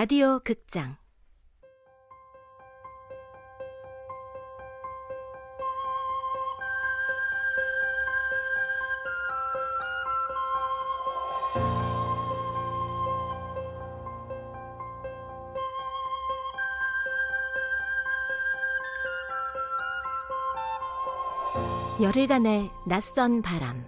라디오 극장. 열흘간의 낯선 바람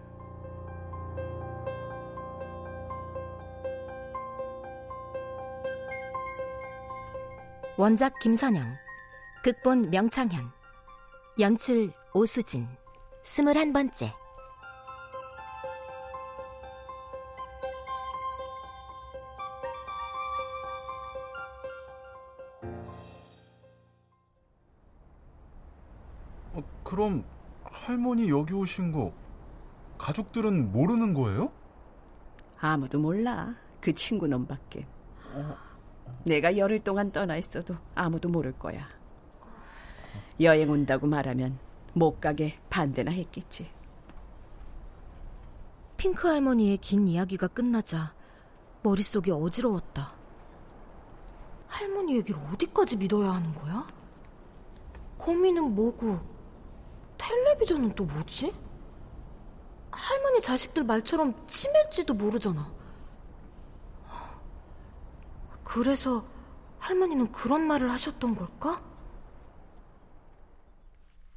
원작 김선영 극본 명창현 연출 오수진 스물한 번째 어, 그럼 할머니 여기 오신 거 가족들은 모르는 거예요? 아무도 몰라. 그 친구 놈밖에. 내가 열흘 동안 떠나 있어도 아무도 모를 거야. 여행 온다고 말하면 못 가게 반대나 했겠지. 핑크 할머니의 긴 이야기가 끝나자 머릿속이 어지러웠다. 할머니 얘기를 어디까지 믿어야 하는 거야? 거미는 뭐고 텔레비전은 또 뭐지? 할머니 자식들 말처럼 치매일지도 모르잖아. 그래서 할머니는 그런 말을 하셨던 걸까?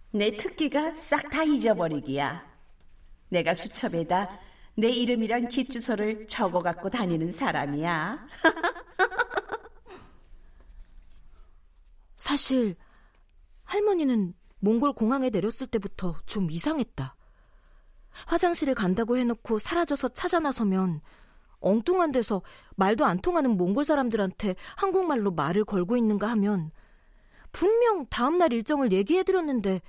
내 특기가 싹 다 잊어버리기야. 내가 수첩에다 내 이름이랑 집 주소를 적어 갖고 다니는 사람이야. 사실 할머니는 몽골 공항에 내렸을 때부터 좀 이상했다. 화장실을 간다고 해놓고 사라져서 찾아 나서면 엉뚱한 데서 말도 안 통하는 몽골 사람들한테 한국말로 말을 걸고 있는가 하면 분명 다음날 일정을 얘기해드렸는데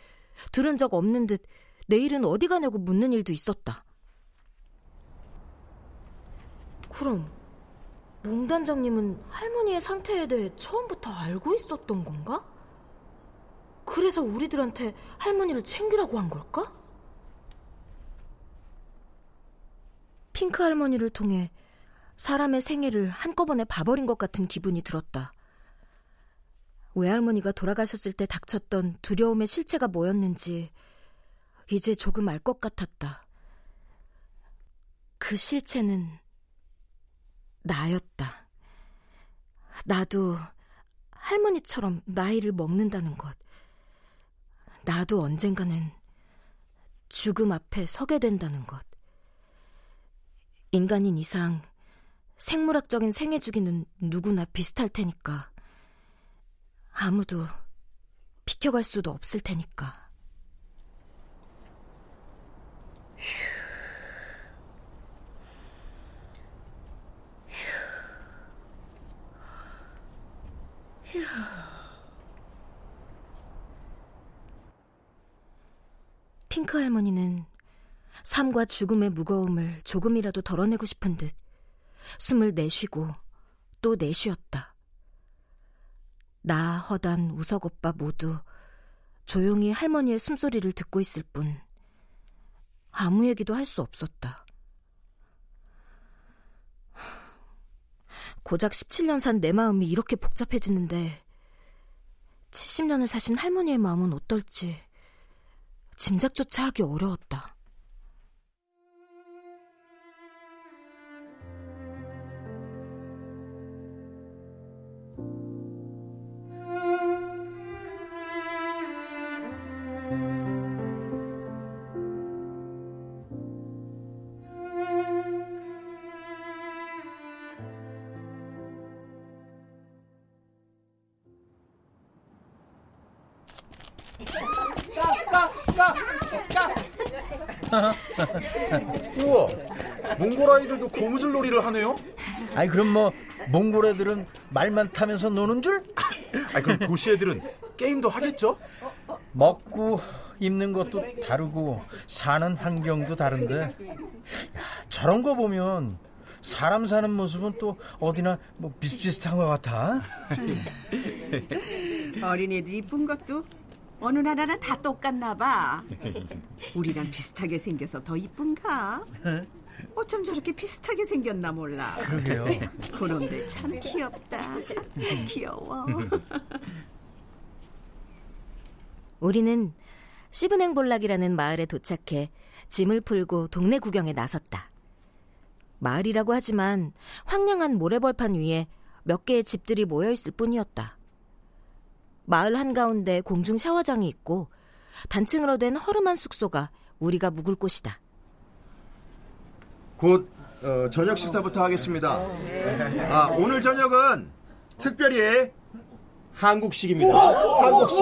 들은 적 없는 듯 내일은 어디 가냐고 묻는 일도 있었다. 그럼 몽 단장님은 할머니의 상태에 대해 처음부터 알고 있었던 건가? 그래서 우리들한테 할머니를 챙기라고 한 걸까? 핑크 할머니를 통해 사람의 생애를 한꺼번에 봐버린 것 같은 기분이 들었다. 외할머니가 돌아가셨을 때 닥쳤던 두려움의 실체가 뭐였는지 이제 조금 알 것 같았다. 그 실체는 나였다. 나도 할머니처럼 나이를 먹는다는 것. 나도 언젠가는 죽음 앞에 서게 된다는 것. 인간인 이상 생물학적인 생애 주기는 누구나 비슷할 테니까. 아무도 비켜갈 수도 없을 테니까. 핑크 할머니는 삶과 죽음의 무거움을 조금이라도 덜어내고 싶은 듯 숨을 내쉬고 또 내쉬었다. 나, 허단, 우석 오빠 모두 조용히 할머니의 숨소리를 듣고 있을 뿐 아무 얘기도 할 수 없었다. 고작 17년 산 내 마음이 이렇게 복잡해지는데 70년을 사신 할머니의 마음은 어떨지 짐작조차 하기 어려웠다. 우와, 몽골 아이들도 고무줄 놀이를 하네요. 아니 그럼 뭐 몽골 애들은 말만 타면서 노는 줄? 아 그럼 도시 애들은 게임도 하겠죠? 먹고 입는 것도 다르고 사는 환경도 다른데 야, 저런 거 보면 사람 사는 모습은 또 어디나 뭐 비슷비슷한 것 같아. 어린애들 이쁜 것도 어느 나라는 다 똑같나 봐. 우리랑 비슷하게 생겨서 더 이쁜가? 어쩜 저렇게 비슷하게 생겼나 몰라. 그러게요. 그놈들 참 귀엽다. 귀여워. 우리는 시브냉볼락이라는 마을에 도착해 짐을 풀고 동네 구경에 나섰다. 마을이라고 하지만 황량한 모래벌판 위에 몇 개의 집들이 모여 있을 뿐이었다. 마을 한가운데 공중 샤워장이 있고 단층으로 된 허름한 숙소가 우리가 묵을 곳이다. 곧 어, 저녁 식사부터 하겠습니다. 아, 오늘 저녁은 특별히 한국식입니다. 한국식.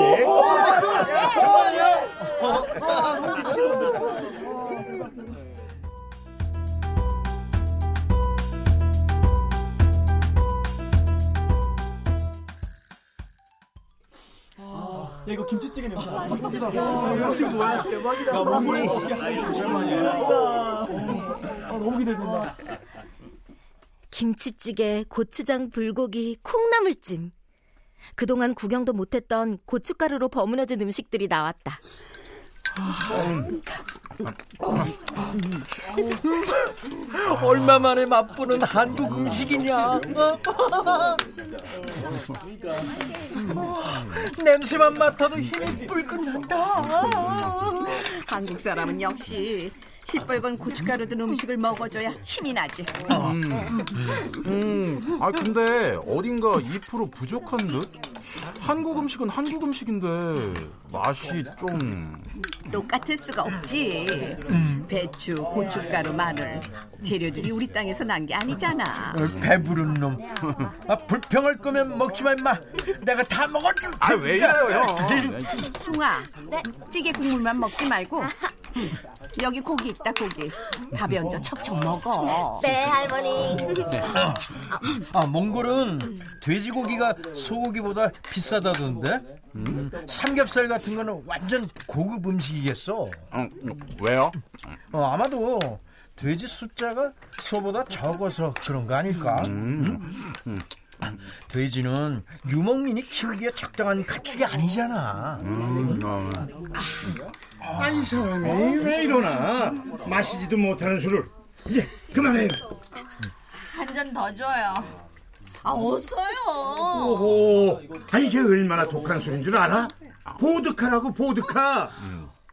야 이거 김치찌개 냄새 나. 맛있다. 야 이거 지금 뭐야? 대박이다. 야 몽골이 오랜만이야. 아 너무 기대된다. 김치찌개, 고추장, 불고기, 콩나물찜. 그동안 구경도 못했던 고춧가루로 버무려진 음식들이 나왔다. 얼마 만에 맛보는 한국 음식이냐? 냄새만 맡아도 힘이 뿔끈 난다. 한국 사람은 역시 시뻘건 고춧가루 든 음식을 먹어줘야 힘이 나지. 음, 아 근데 어딘가 2% 부족한 듯? 한국 음식은 한국 음식인데 맛이 좀 똑같을 수가 없지. 배추, 고춧가루, 마늘 재료들이 우리 땅에서 난 게 아니잖아. 배부른 놈. 아, 불평할 거면 먹지 마 임마. 내가 다 먹어줄 테니까. 아왜 이래요 형? 숭아, 찌개 국물만 먹지 말고 음, 여기 고기 있다 고기. 밥에 얹어 척척 먹어. 네, 할머니. 아, 몽골은 돼지고기가 소고기보다 비싸다던데? 음, 삼겹살 같은 거는 완전 고급 음식이겠어. 어, 왜요? 어, 아마도 돼지 숫자가 소보다 적어서 그런 거 아닐까? 음? 돼지는 유목민이 키우기에 적당한 가축이 아니잖아. 아이 사람이 왜 이러나 마시지도 못하는 술을 이제 그만해요 한 잔 더 줘요. 아, 어서요. 오호 아 이게 얼마나 독한 술인 줄 알아? 보드카라고 보드카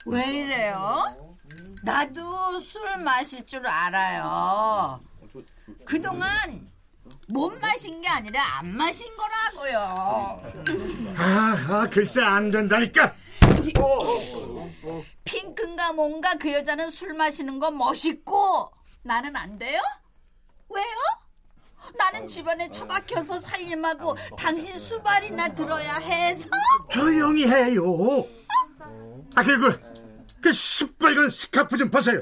왜 이래요? 나도 술 마실 줄 알아요. 그동안 못 마신 게 아니라 안 마신 거라고요. 아, 아 글쎄 안 된다니까 핑크인가 뭔가 그 여자는 술 마시는 거 멋있고 나는 안 돼요? 왜요? 나는 집안에 처박혀서 살림하고 당신 수발이나 들어야 해서 조용히 해요 아 그리고 그 시뻘건 스카프 좀 벗어요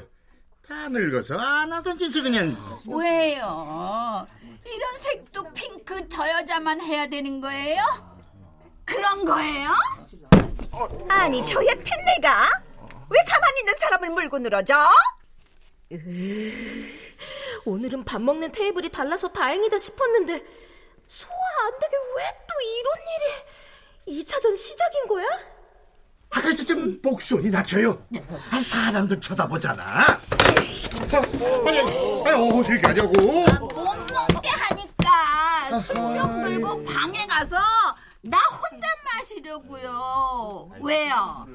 다 늙어서 안 하던 짓을 그냥 왜요? 이런 색도 핑크 저 여자만 해야 되는 거예요? 그런 거예요? 아니 저의 팬네가 왜 가만히 있는 사람을 물고 늘어져? 오늘은 밥 먹는 테이블이 달라서 다행이다 싶었는데 소화 안 되게 왜 또 이런 일이 2차전 시작인 거야? 아까 좀 목소리 낮춰요 아, 사람도 쳐다보잖아 아니, 아니 어딜 가려고 못 먹게 하니까 수병 들고 방에 가서 나 혼자 마시려고요. 왜요?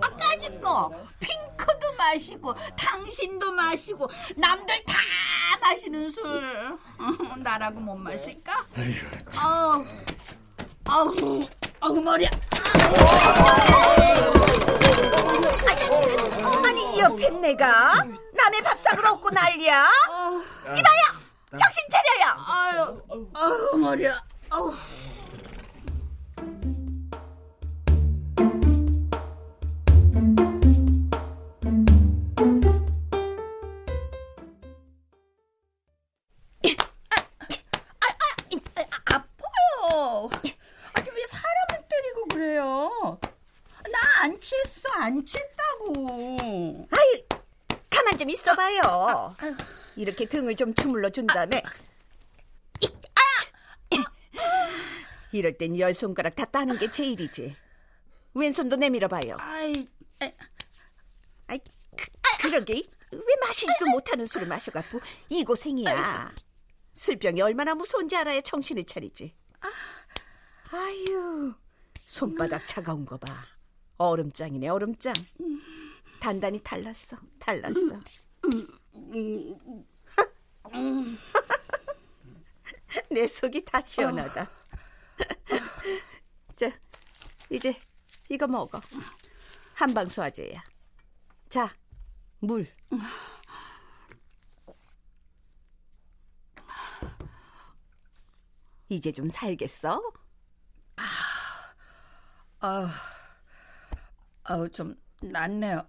아까지 거 핑크도 마시고 당신도 마시고 남들 다 마시는 술 나라고 못 마실까? 아우 아우 아우 머리야. 아니 옆에 내가 남의 밥상을 얻고 난리야? 이봐요 정신 차려요 아유 아우 머리야. 이렇게 등을 좀 주물러 준 다음에 이럴 땐 열 손가락 다 따는 게 제일이지. 왼손도 내밀어 봐요. 아이, 아이 그, 그러게. 왜 마시지도 못하는 술을 마셔갖고 이 고생이야. 술병이 얼마나 무서운지 알아야 정신을 차리지. 아유, 손바닥 차가운 거 봐. 얼음장이네, 얼음장. 단단히 달랐어, 달랐어. 내 속이 다 시원하다. 자, 이제 이거 먹어. 한방소화제야. 자, 물. 이제 좀 살겠어? 아, 아우 좀 낫네요.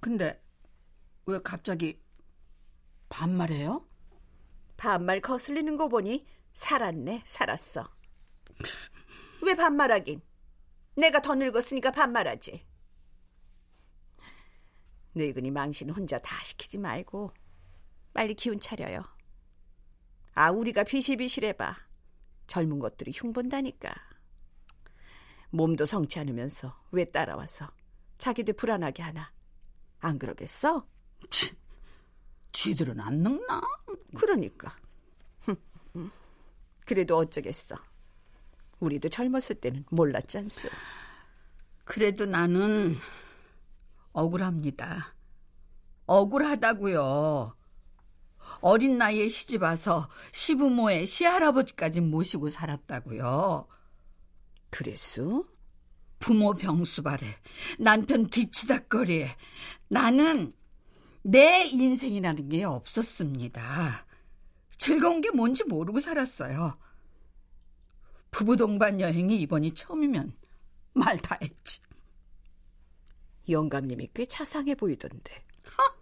근데 왜 갑자기 반말해요? 반말 거슬리는 거 보니 살았네, 살았어. 왜 반말하긴? 내가 더 늙었으니까 반말하지. 늙은이 망신 혼자 다 시키지 말고 빨리 기운 차려요. 아, 우리가 비실비실해봐. 젊은 것들이 흉본다니까. 몸도 성치 않으면서 왜 따라와서 자기들 불안하게 하나. 안 그러겠어? 치, 쥐들은 안 늙나? 그러니까. 그래도 어쩌겠어. 우리도 젊었을 때는 몰랐잖소. 그래도 나는 억울합니다. 억울하다고요. 어린 나이에 시집 와서 시부모의 시할아버지까지 모시고 살았다고요. 그랬소? 부모 병수발에 남편 뒤치다거리에 나는 내 인생이라는 게 없었습니다. 즐거운 게 뭔지 모르고 살았어요. 부부 동반 여행이 이번이 처음이면 말 다 했지. 영감님이 꽤 자상해 보이던데. 허?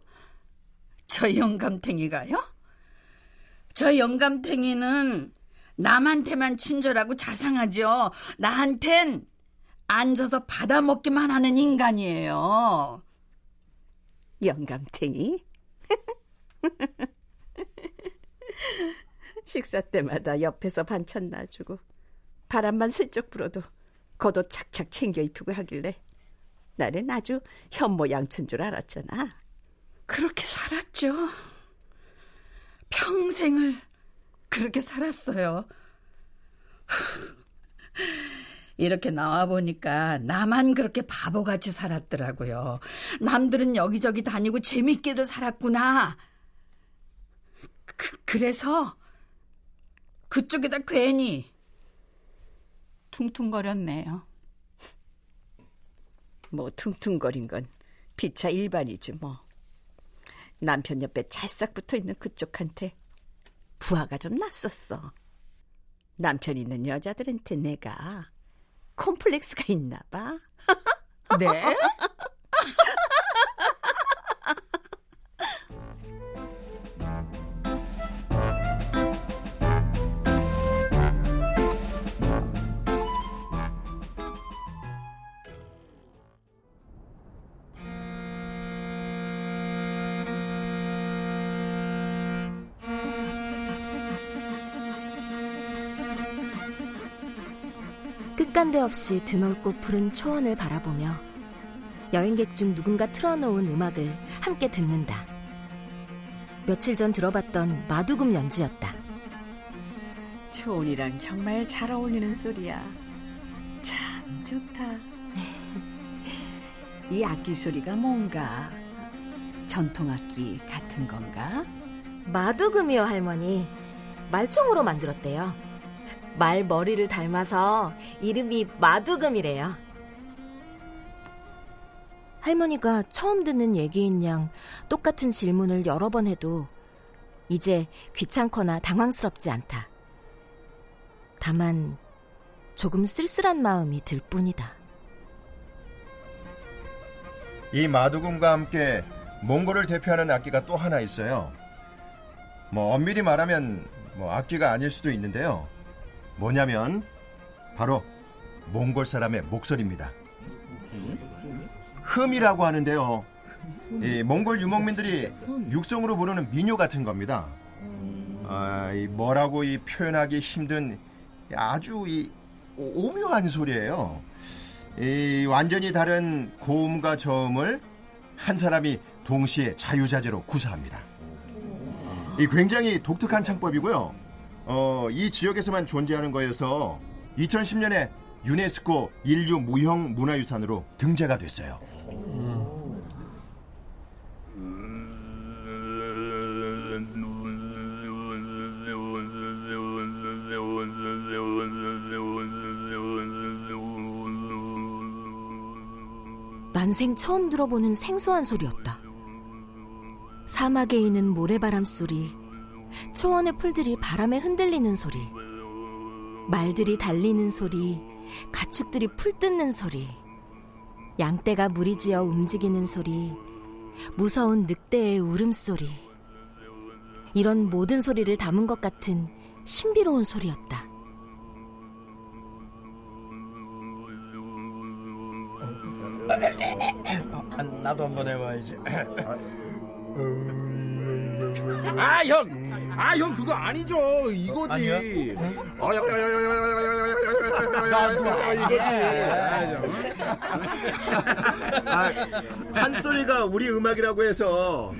저 영감탱이가요? 저 영감탱이는 남한테만 친절하고 자상하죠. 나한텐 앉아서 받아먹기만 하는 인간이에요. 영감탱이? 식사 때마다 옆에서 반찬 놔주고 바람만 슬쩍 불어도 겉옷 착착 챙겨 입히고 하길래 나는 아주 현모양처인 줄 알았잖아. 그렇게 살았죠. 평생을 그렇게 살았어요. 이렇게 나와 보니까 나만 그렇게 바보같이 살았더라고요. 남들은 여기저기 다니고 재밌게도 살았구나. 그, 그래서 그쪽에다 괜히 퉁퉁거렸네요. 뭐 퉁퉁거린 건 피차 일반이지 뭐. 남편 옆에 찰싹 붙어 있는 그쪽한테 부하가 좀 났었어. 남편 있는 여자들한테 내가 콤플렉스가 있나 봐. 네? 끝간데 없이 드넓고 푸른 초원을 바라보며 여행객 중 누군가 틀어놓은 음악을 함께 듣는다. 며칠 전 들어봤던 마두금 연주였다. 초원이랑 정말 잘 어울리는 소리야. 참 좋다. 이 악기 소리가 뭔가 전통 악기 같은 건가? 마두금이요, 할머니. 말총으로 만들었대요. 말 머리를 닮아서 이름이 마두금이래요. 할머니가 처음 듣는 얘기인 양 똑같은 질문을 여러 번 해도 이제 귀찮거나 당황스럽지 않다. 다만 조금 쓸쓸한 마음이 들 뿐이다. 이 마두금과 함께 몽골을 대표하는 악기가 또 하나 있어요. 뭐 엄밀히 말하면 뭐 악기가 아닐 수도 있는데요. 뭐냐면 바로 몽골 사람의 목소리입니다. 흠이라고 하는데요. 이 몽골 유목민들이 육성으로 부르는 민요 같은 겁니다. 아, 이 뭐라고 이 표현하기 힘든 아주 이 오묘한 소리예요. 이 완전히 다른 고음과 저음을 한 사람이 동시에 자유자재로 구사합니다. 이 굉장히 독특한 창법이고요. 어, 이 지역에서만 존재하는 거여서 2010년에 유네스코 인류 무형 문화유산으로 등재가 됐어요. 난생 처음 들어보는 생소한 소리였다. 사막에 있는 모래바람 소리, 초원의 풀들이 바람에 흔들리는 소리, 말들이 달리는 소리, 가축들이 풀 뜯는 소리, 양떼가 무리지어 움직이는 소리, 무서운 늑대의 울음소리. 이런 모든 소리를 담은 것 같은 신비로운 소리였다. 아, 나도 한번 해봐야지. 아 형, 아 형 그거 아니죠. 이거지. 아니야? 나도 이거지. 아, 판소리가 우리 음악이라고 해서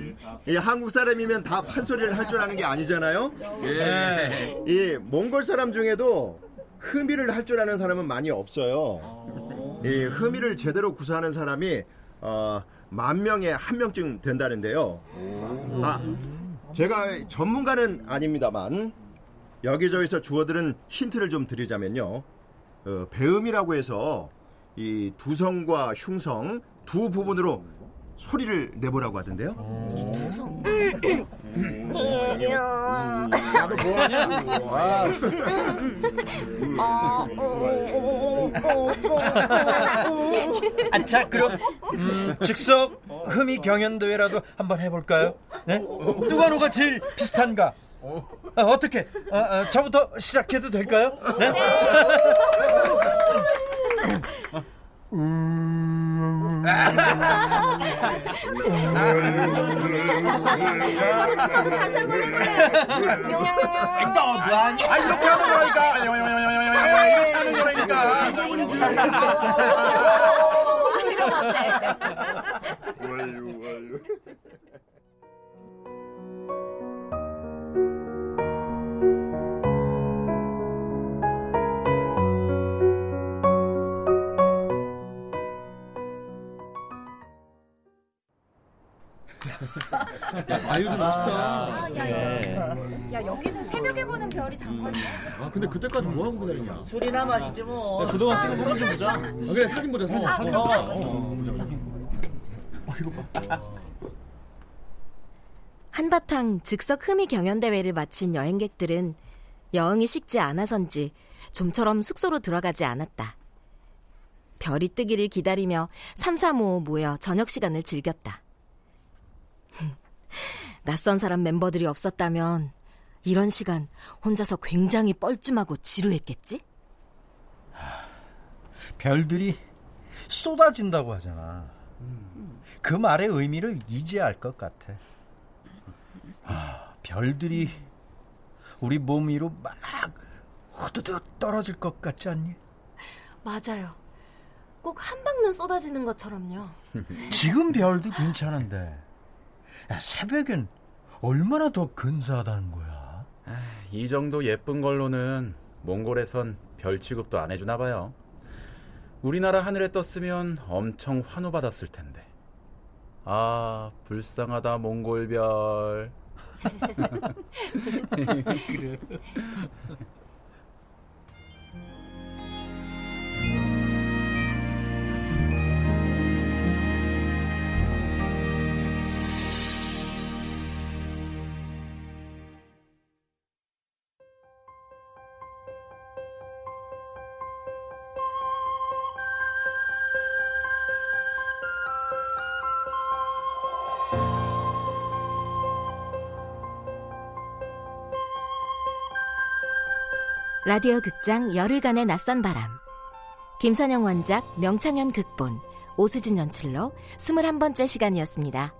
이 한국 사람이면 다 판소리를 할 줄 아는 게 아니잖아요. 예. 이 몽골 사람 중에도 흠이를 할 줄 아는 사람은 많이 없어요. 이 흠이를 제대로 구사하는 사람이 어, 만 명에 한 명쯤 된다는데요. 아, 제가 전문가는 아닙니다만 여기저기서 주워들은 힌트를 좀 드리자면요. 어, 배음이라고 해서 이 두성과 흉성 두 부분으로 소리를 내보라고 하던데요. 두성. 나도 뭐하냐? 아, 자 그럼 음, 즉석 흠이 경연대회라도 한번 해볼까요? 네? 누가 누가 제일 비슷한가? 아, 어떻게? 아, 아, 저부터 시작해도 될까요? 네? 저도 다시 한번 해볼래요. 너도 아니? 아 이렇게 하는 거라니까. 이렇게 하는 거라니까. 아 요즘 멋있다. 아, 야, 야, 야, 여기는 새벽에 보는 별이 장관이야. 아 근데 그때까지 뭐 하고 기다리냐? 술이나 마시지 뭐. 야, 그동안 찍은 사진 좀 보자. 아, 그래 사진 보자 사진. 사진 어, 보자. 어, 어, 보자 보자. 어, 이거 봐. 한바탕 즉석 흠이 경연대회를 마친 여행객들은 여흥이 식지 않아선지 좀처럼 숙소로 들어가지 않았다. 별이 뜨기를 기다리며 삼삼오오 모여 저녁 시간을 즐겼다. 낯선 사람 멤버들이 없었다면 이런 시간 혼자서 굉장히 뻘쭘하고 지루했겠지? 별들이 쏟아진다고 하잖아. 그 말의 의미를 이제 알 것 같아. 아, 별들이 우리 몸 위로 막 후두둑 떨어질 것 같지 않니? 맞아요. 꼭 한 방는 쏟아지는 것처럼요. 지금 별도 괜찮은데 야, 새벽엔 얼마나 더 근사하다는 거야. 이 정도 예쁜 걸로는 몽골에선 별 취급도 안 해주나 봐요. 우리나라 하늘에 떴으면 엄청 환호받았을 텐데. 아, 불쌍하다 몽골별. 그래. 라디오 극장 열흘간의 낯선 바람. 김선영 원작, 명창현 극본, 오수진 연출로 21번째 시간이었습니다.